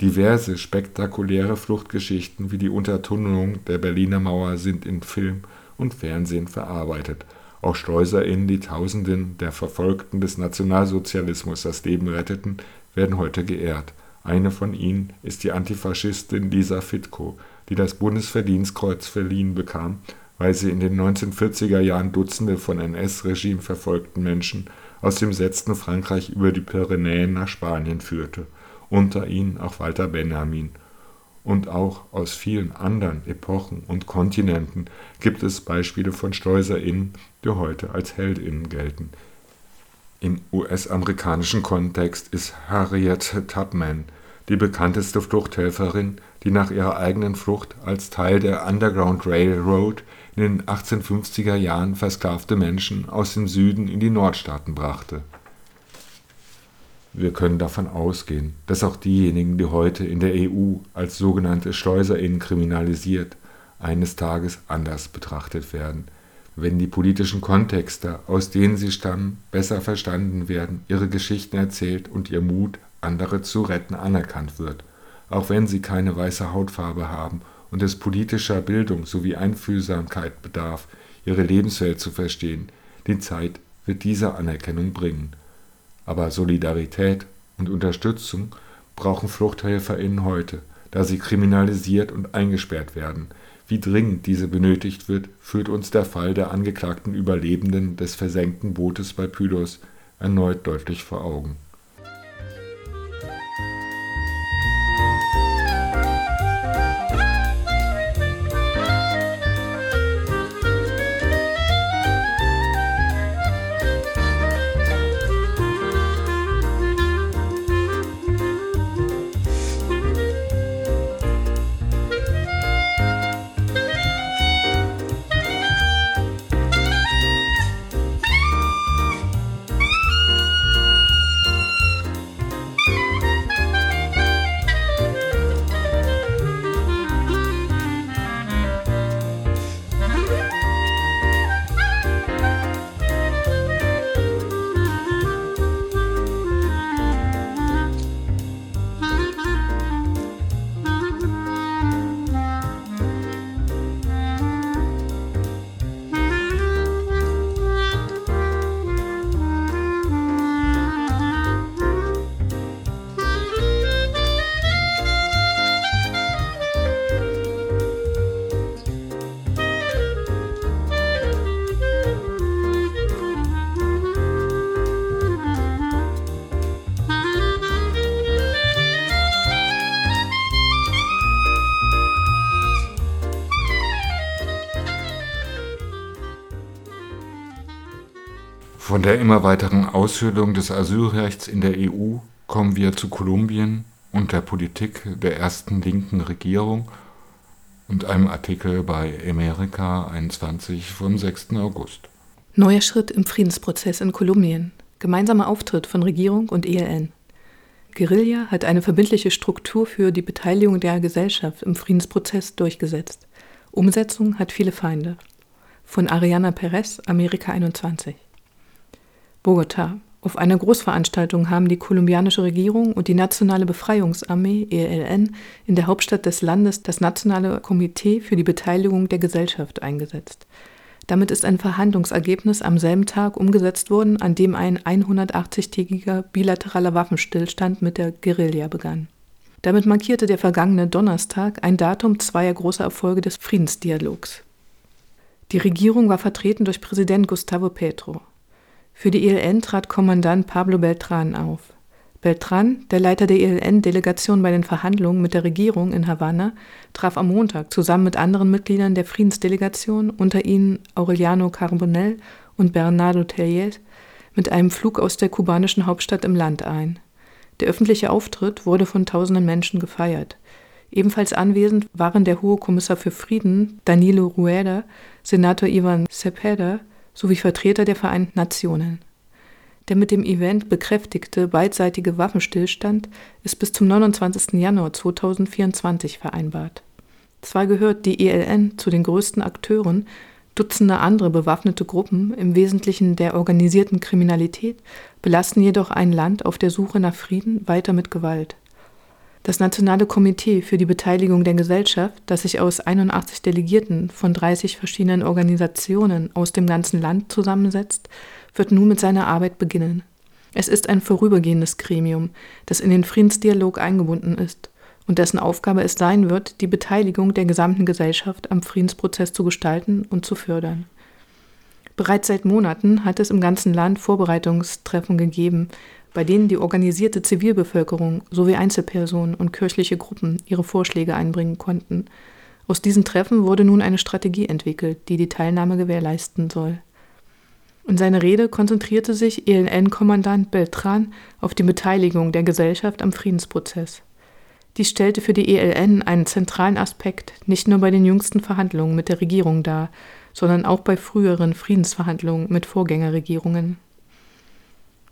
Diverse spektakuläre Fluchtgeschichten wie die Untertunnelung der Berliner Mauer sind in Film und Fernsehen verarbeitet. Auch SchleuserInnen, die Tausenden der Verfolgten des Nationalsozialismus das Leben retteten, werden heute geehrt. Eine von ihnen ist die Antifaschistin Lisa Fitko, die das Bundesverdienstkreuz verliehen bekam, weil sie in den 1940er Jahren Dutzende von NS-Regime verfolgten Menschen aus dem besetzten Frankreich über die Pyrenäen nach Spanien führte, unter ihnen auch Walter Benjamin. Und auch aus vielen anderen Epochen und Kontinenten gibt es Beispiele von SchleuserInnen, die heute als HeldInnen gelten. Im US-amerikanischen Kontext ist Harriet Tubman die bekannteste Fluchthelferin, die nach ihrer eigenen Flucht als Teil der Underground Railroad in den 1850er Jahren versklavte Menschen aus dem Süden in die Nordstaaten brachte. Wir können davon ausgehen, dass auch diejenigen, die heute in der EU als sogenannte SchleuserInnen kriminalisiert, eines Tages anders betrachtet werden – wenn die politischen Kontexte, aus denen sie stammen, besser verstanden werden, ihre Geschichten erzählt und ihr Mut, andere zu retten, anerkannt wird, auch wenn sie keine weiße Hautfarbe haben und es politischer Bildung sowie Einfühlsamkeit bedarf, ihre Lebenswelt zu verstehen, die Zeit wird diese Anerkennung bringen. Aber Solidarität und Unterstützung brauchen FluchthelferInnen heute, da sie kriminalisiert und eingesperrt werden – wie dringend diese benötigt wird, führt uns der Fall der angeklagten Überlebenden des versenkten Bootes bei Pylos erneut deutlich vor Augen Von der immer weiteren Aushöhlung des Asylrechts in der EU kommen wir zu Kolumbien und der Politik der ersten linken Regierung und einem Artikel bei Amerika 21 vom 6. August. Neuer Schritt im Friedensprozess in Kolumbien. Gemeinsamer Auftritt von Regierung und ELN. Guerilla hat eine verbindliche Struktur für die Beteiligung der Gesellschaft im Friedensprozess durchgesetzt. Umsetzung hat viele Feinde. Von Ariana Perez, Amerika 21. Bogota. Auf einer Großveranstaltung haben die kolumbianische Regierung und die Nationale Befreiungsarmee ELN in der Hauptstadt des Landes das Nationale Komitee für die Beteiligung der Gesellschaft eingesetzt. Damit ist ein Verhandlungsergebnis am selben Tag umgesetzt worden, an dem ein 180-tägiger bilateraler Waffenstillstand mit der Guerilla begann. Damit markierte der vergangene Donnerstag ein Datum zweier großer Erfolge des Friedensdialogs. Die Regierung war vertreten durch Präsident Gustavo Petro. Für die ELN trat Kommandant Pablo Beltran auf. Beltran, der Leiter der ELN-Delegation bei den Verhandlungen mit der Regierung in Havanna, traf am Montag zusammen mit anderen Mitgliedern der Friedensdelegation, unter ihnen Aureliano Carbonell und Bernardo Tellet, mit einem Flug aus der kubanischen Hauptstadt im Land ein. Der öffentliche Auftritt wurde von tausenden Menschen gefeiert. Ebenfalls anwesend waren der Hohe Kommissar für Frieden Danilo Rueda, Senator Ivan Cepeda sowie Vertreter der Vereinten Nationen. Der mit dem Event bekräftigte beidseitige Waffenstillstand ist bis zum 29. Januar 2024 vereinbart. Zwar gehört die ELN zu den größten Akteuren, Dutzende andere bewaffnete Gruppen, im Wesentlichen der organisierten Kriminalität, belasten jedoch ein Land auf der Suche nach Frieden weiter mit Gewalt. Das Nationale Komitee für die Beteiligung der Gesellschaft, das sich aus 81 Delegierten von 30 verschiedenen Organisationen aus dem ganzen Land zusammensetzt, wird nun mit seiner Arbeit beginnen. Es ist ein vorübergehendes Gremium, das in den Friedensdialog eingebunden ist und dessen Aufgabe es sein wird, die Beteiligung der gesamten Gesellschaft am Friedensprozess zu gestalten und zu fördern. Bereits seit Monaten hat es im ganzen Land Vorbereitungstreffen gegeben, bei denen die organisierte Zivilbevölkerung sowie Einzelpersonen und kirchliche Gruppen ihre Vorschläge einbringen konnten. Aus diesen Treffen wurde nun eine Strategie entwickelt, die die Teilnahme gewährleisten soll. In seiner Rede konzentrierte sich ELN-Kommandant Beltran auf die Beteiligung der Gesellschaft am Friedensprozess. Dies stellte für die ELN einen zentralen Aspekt nicht nur bei den jüngsten Verhandlungen mit der Regierung dar, sondern auch bei früheren Friedensverhandlungen mit Vorgängerregierungen.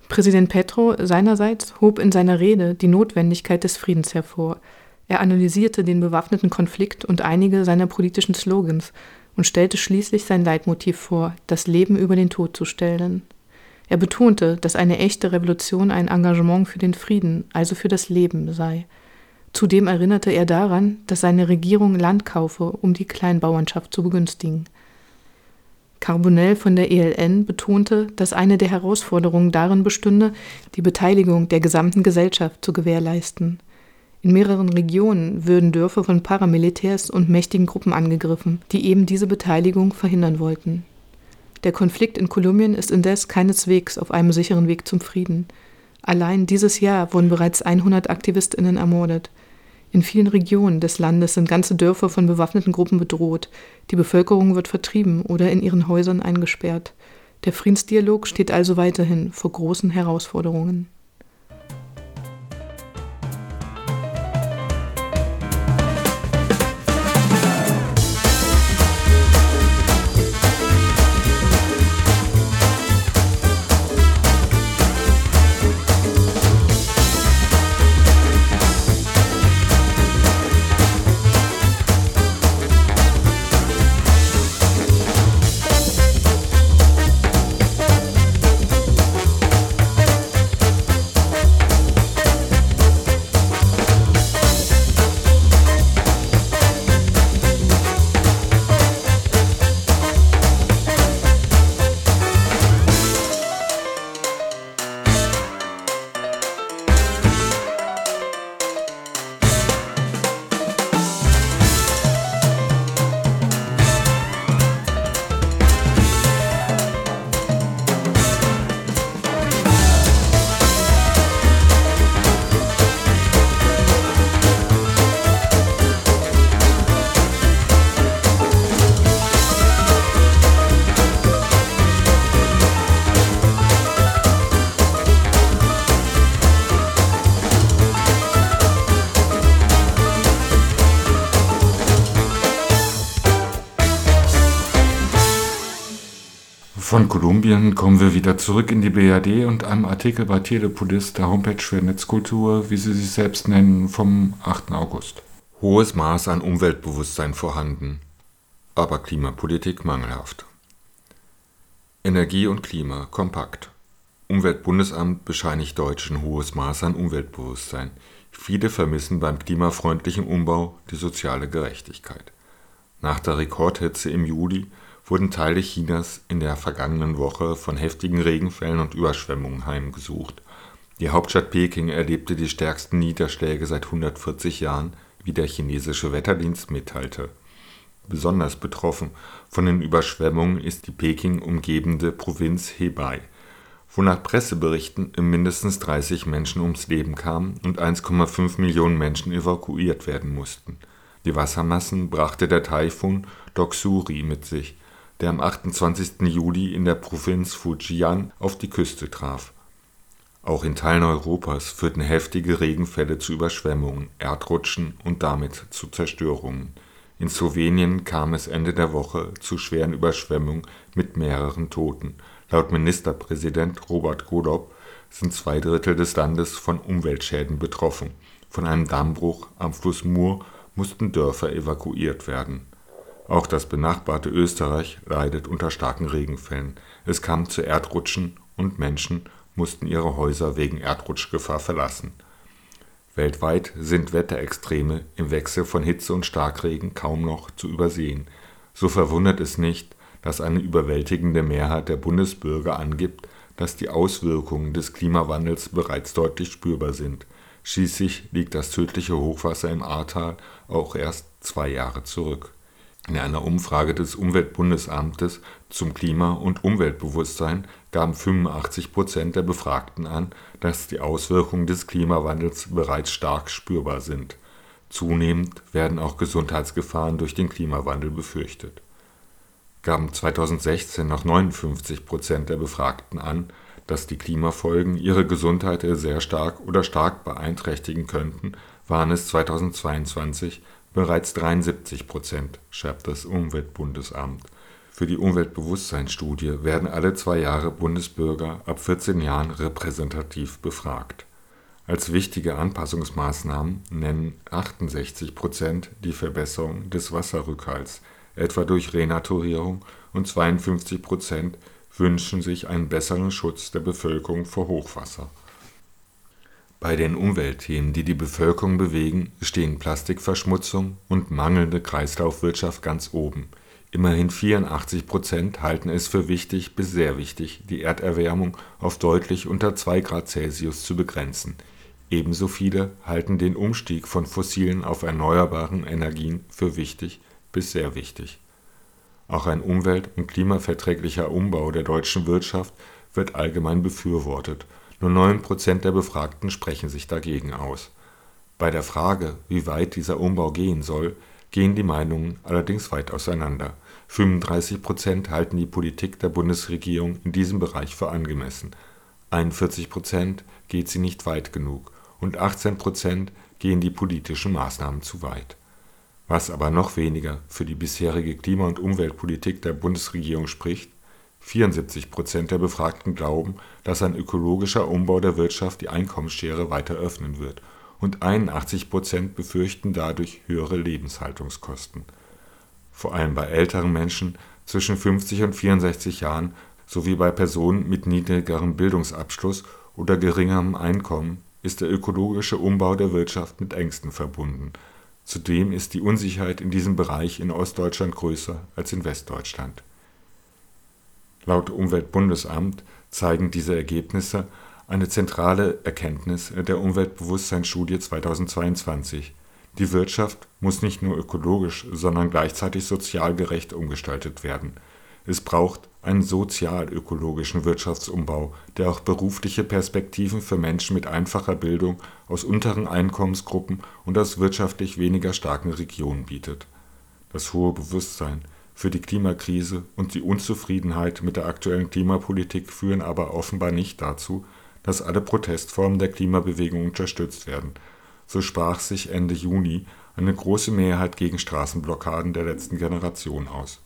Präsident Petro seinerseits hob in seiner Rede die Notwendigkeit des Friedens hervor. Er analysierte den bewaffneten Konflikt und einige seiner politischen Slogans und stellte schließlich sein Leitmotiv vor, das Leben über den Tod zu stellen. Er betonte, dass eine echte Revolution ein Engagement für den Frieden, also für das Leben sei. Zudem erinnerte er daran, dass seine Regierung Land kaufe, um die Kleinbauernschaft zu begünstigen. Carbonell von der ELN betonte, dass eine der Herausforderungen darin bestünde, die Beteiligung der gesamten Gesellschaft zu gewährleisten. In mehreren Regionen würden Dörfer von Paramilitärs und mächtigen Gruppen angegriffen, die eben diese Beteiligung verhindern wollten. Der Konflikt in Kolumbien ist indes keineswegs auf einem sicheren Weg zum Frieden. Allein dieses Jahr wurden bereits 100 Aktivistinnen ermordet. In vielen Regionen des Landes sind ganze Dörfer von bewaffneten Gruppen bedroht, die Bevölkerung wird vertrieben oder in ihren Häusern eingesperrt. Der Friedensdialog steht also weiterhin vor großen Herausforderungen. Von Kolumbien kommen wir wieder zurück in die BRD und einem Artikel bei Telepolis, der Homepage für Netzkultur, wie sie sich selbst nennen, vom 8. August. Hohes Maß an Umweltbewusstsein vorhanden, aber Klimapolitik mangelhaft. Energie und Klima kompakt. Umweltbundesamt bescheinigt Deutschen hohes Maß an Umweltbewusstsein. Viele vermissen beim klimafreundlichen Umbau die soziale Gerechtigkeit. Nach der Rekordhitze im Juli wurden Teile Chinas in der vergangenen Woche von heftigen Regenfällen und Überschwemmungen heimgesucht. Die Hauptstadt Peking erlebte die stärksten Niederschläge seit 140 Jahren, wie der chinesische Wetterdienst mitteilte. Besonders betroffen von den Überschwemmungen ist die Peking umgebende Provinz Hebei, wo nach Presseberichten mindestens 30 Menschen ums Leben kamen und 1,5 Millionen Menschen evakuiert werden mussten. Die Wassermassen brachte der Taifun Doksuri mit sich, der am 28. Juli in der Provinz Fujian auf die Küste traf. Auch in Teilen Europas führten heftige Regenfälle zu Überschwemmungen, Erdrutschen und damit zu Zerstörungen. In Slowenien kam es Ende der Woche zu schweren Überschwemmungen mit mehreren Toten. Laut Ministerpräsident Robert Golob sind zwei Drittel des Landes von Umweltschäden betroffen. Von einem Dammbruch am Fluss Mur mussten Dörfer evakuiert werden. Auch das benachbarte Österreich leidet unter starken Regenfällen. Es kam zu Erdrutschen und Menschen mussten ihre Häuser wegen Erdrutschgefahr verlassen Weltweit sind Wetterextreme im Wechsel von Hitze und Starkregen kaum noch zu übersehen. So verwundert es nicht, dass eine überwältigende Mehrheit der Bundesbürger angibt, dass die Auswirkungen des Klimawandels bereits deutlich spürbar sind. Schließlich liegt das tödliche Hochwasser im Ahrtal auch erst zwei Jahre zurück in einer Umfrage des Umweltbundesamtes zum Klima- und Umweltbewusstsein gaben 85 Prozent der Befragten an, dass die Auswirkungen des Klimawandels bereits stark spürbar sind. Zunehmend werden auch Gesundheitsgefahren durch den Klimawandel befürchtet. Gaben 2016 noch 59 Prozent der Befragten an, dass die Klimafolgen ihre Gesundheit sehr stark oder stark beeinträchtigen könnten, waren es 2022 Bereits 73 Prozent, schreibt das Umweltbundesamt. Für die Umweltbewusstseinsstudie werden alle zwei Jahre Bundesbürger ab 14 Jahren repräsentativ befragt. Als wichtige Anpassungsmaßnahmen nennen 68 Prozent die Verbesserung des Wasserrückhalts, etwa durch Renaturierung, und 52 Prozent wünschen sich einen besseren Schutz der Bevölkerung vor Hochwasser bei den Umweltthemen, die die Bevölkerung bewegen, stehen Plastikverschmutzung und mangelnde Kreislaufwirtschaft ganz oben. Immerhin 84 Prozent halten es für wichtig bis sehr wichtig, die Erderwärmung auf deutlich unter 2 Grad Celsius zu begrenzen. Ebenso viele halten den Umstieg von fossilen auf erneuerbaren Energien für wichtig bis sehr wichtig. Auch ein umwelt- und klimaverträglicher Umbau der deutschen Wirtschaft wird allgemein befürwortet nur 9 Prozent der Befragten sprechen sich dagegen aus. Bei der Frage, wie weit dieser Umbau gehen soll, gehen die Meinungen allerdings weit auseinander. 35 Prozent halten die Politik der Bundesregierung in diesem Bereich für angemessen, 41 Prozent geht sie nicht weit genug und 18 Prozent gehen die politischen Maßnahmen zu weit. Was aber noch weniger für die bisherige Klima- und Umweltpolitik der Bundesregierung spricht 74 Prozent der Befragten glauben, dass ein ökologischer Umbau der Wirtschaft die Einkommensschere weiter öffnen wird, und 81 Prozent befürchten dadurch höhere Lebenshaltungskosten. Vor allem bei älteren Menschen zwischen 50 und 64 Jahren sowie bei Personen mit niedrigerem Bildungsabschluss oder geringerem Einkommen ist der ökologische Umbau der Wirtschaft mit Ängsten verbunden. Zudem ist die Unsicherheit in diesem Bereich in Ostdeutschland größer als in Westdeutschland Laut Umweltbundesamt zeigen diese Ergebnisse eine zentrale Erkenntnis der Umweltbewusstseinsstudie 2022: Die Wirtschaft muss nicht nur ökologisch, sondern gleichzeitig sozial gerecht umgestaltet werden. Es braucht einen sozial-ökologischen Wirtschaftsumbau, der auch berufliche Perspektiven für Menschen mit einfacher Bildung aus unteren Einkommensgruppen und aus wirtschaftlich weniger starken Regionen bietet. Das hohe Bewusstsein für die Klimakrise und die Unzufriedenheit mit der aktuellen Klimapolitik führen aber offenbar nicht dazu, dass alle Protestformen der Klimabewegung unterstützt werden. So sprach sich Ende Juni eine große Mehrheit gegen Straßenblockaden der letzten Generation aus.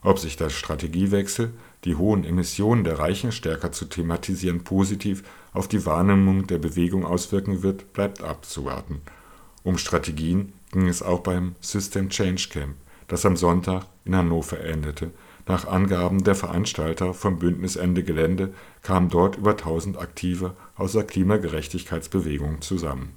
Ob sich der Strategiewechsel, die hohen Emissionen der Reichen stärker zu thematisieren, positiv auf die Wahrnehmung der Bewegung auswirken wird, bleibt abzuwarten. Um Strategien ging es auch beim System Change Camp das am Sonntag in Hannover endete. Nach Angaben der Veranstalter vom Bündnis Ende Gelände kamen dort über 1000 Aktive aus der Klimagerechtigkeitsbewegung zusammen.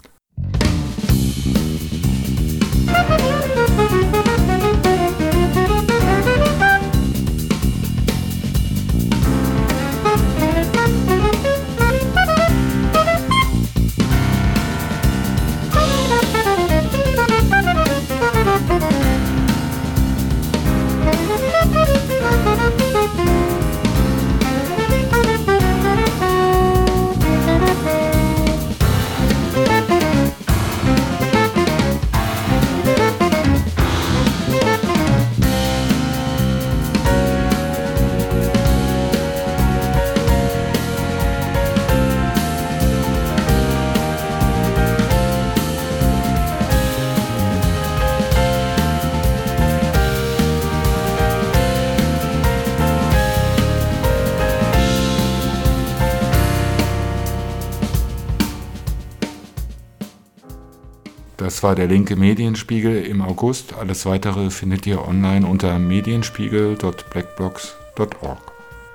Das war der linke Medienspiegel im August. Alles weitere findet ihr online unter medienspiegel.blackbox.org.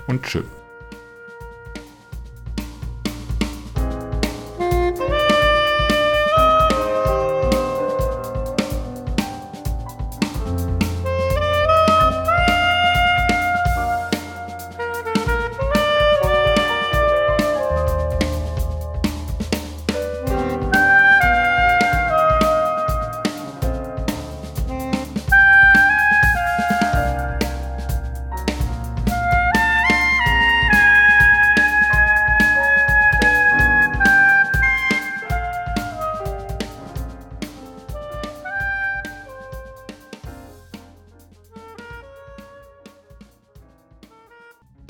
Und tschüss.